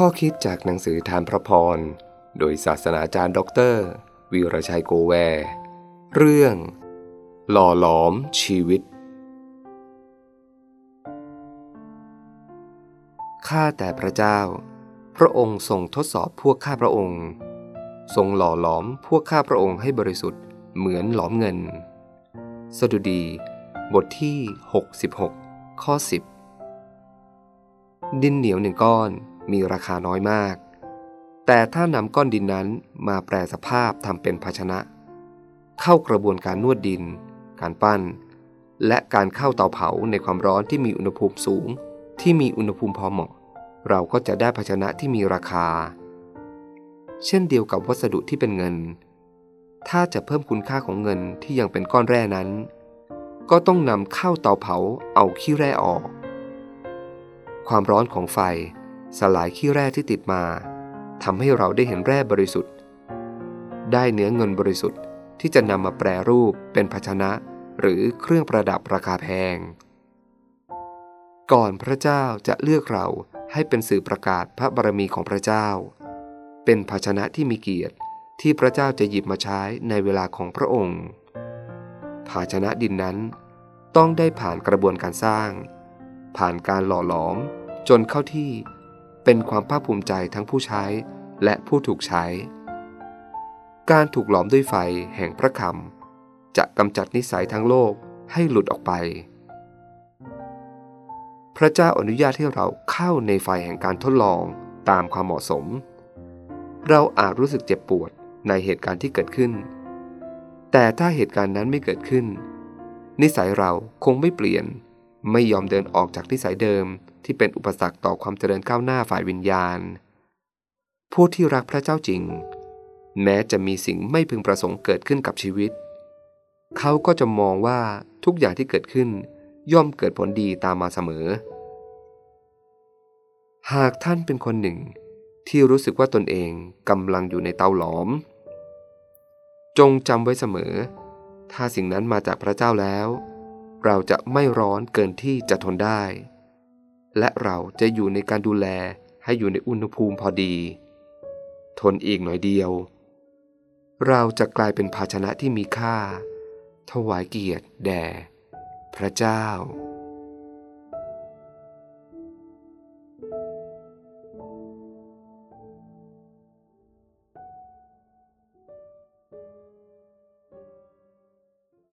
ข้อคิดจากหนังสือทานพระพร โดยศาสนาจารย์ด็อกเตอร์ วีรชัยโกแว เรื่อง หล่อหลอมชีวิต ข้าแต่พระเจ้า พระองค์ทรงทดสอบพวกข้าพระองค์ ทรงหล่อหลอมพวกข้าพระองค์ให้บริสุทธิ์เหมือนหลอมเงิน สดุดี บทที่ 66 ข้อ 10 ดินเหนียวหนึ่งก้อน มีราคาน้อยมาก แต่ถ้านำก้อนดินนั้นมาแปลสภาพทำเป็นภาชนะ เข้ากระบวนการนวดดิน การปั้น และการเข้าเตาเผาในความร้อนที่มีอุณหภูมิสูง ที่มีอุณหภูมิพอเหมาะ เราก็จะได้ภาชนะที่มีราคา เช่นเดียวกับวัสดุที่เป็นเงิน ถ้าจะเพิ่มคุณค่าของเงินที่ยังเป็นก้อนแร่นั้น ก็ต้องนำเข้าเตาเผาเอาขี้แร่ออกความร้อนของไฟ สลายขี้แร่ที่ติดมาทำให้เราได้เห็นแร่บริสุทธิ์ ได้เนื้อเงินบริสุทธิ์ที่จะนำมาแปรรูปเป็นภาชนะ หรือเครื่องประดับราคาแพง ก่อนพระเจ้าจะเลือกเราให้เป็นสื่อประกาศพระบารมีของพระเจ้า เป็นภาชนะที่มีเกียรติที่พระเจ้าจะหยิบมาใช้ในเวลาของพระองค์ ภาชนะดินนั้นต้องได้ผ่านกระบวนการสร้าง ผ่านการหล่อหลอมจนเข้าที่ เป็นความภาคภูมิใจทั้งผู้ใช้และผู้ถูกใช้ การถูกหลอมด้วยไฟแห่งพระคำจะกำจัดนิสัยทั้งโลกให้หลุดออกไป พระเจ้าอนุญาตให้เราเข้าในไฟแห่งการทดลองตามความเหมาะสม เราอาจรู้สึกเจ็บปวดในเหตุการณ์ที่เกิดขึ้น แต่ถ้าเหตุการณ์นั้นไม่เกิดขึ้น นิสัยเราคงไม่เปลี่ยน ไม่ยอมเดินออกจากนิสัยเดิมที่เป็นอุปสรรคต่อความเจริญก้าวหน้าฝ่ายวิญญาณ ผู้ที่รักพระเจ้าจริง แม้จะมีสิ่งไม่พึงประสงค์เกิดขึ้นกับชีวิต เขาก็จะมองว่าทุกอย่างที่เกิดขึ้น ย่อมเกิดผลดีตามมาเสมอ หากท่านเป็นคนหนึ่ง ที่รู้สึกว่าตนเองกำลังอยู่ในเตาหลอม จงจำไว้เสมอ ถ้าสิ่งนั้นมาจากพระเจ้าแล้ว เราจะไม่ร้อนเกินที่จะทนได้ และเราจะอยู่ในการดูแลให้อยู่ในอุณหภูมิพอดี ทนอีกหน่อยเดียว เราจะกลายเป็นภาชนะที่มีค่า ถวายเกียรติแด่พระเจ้า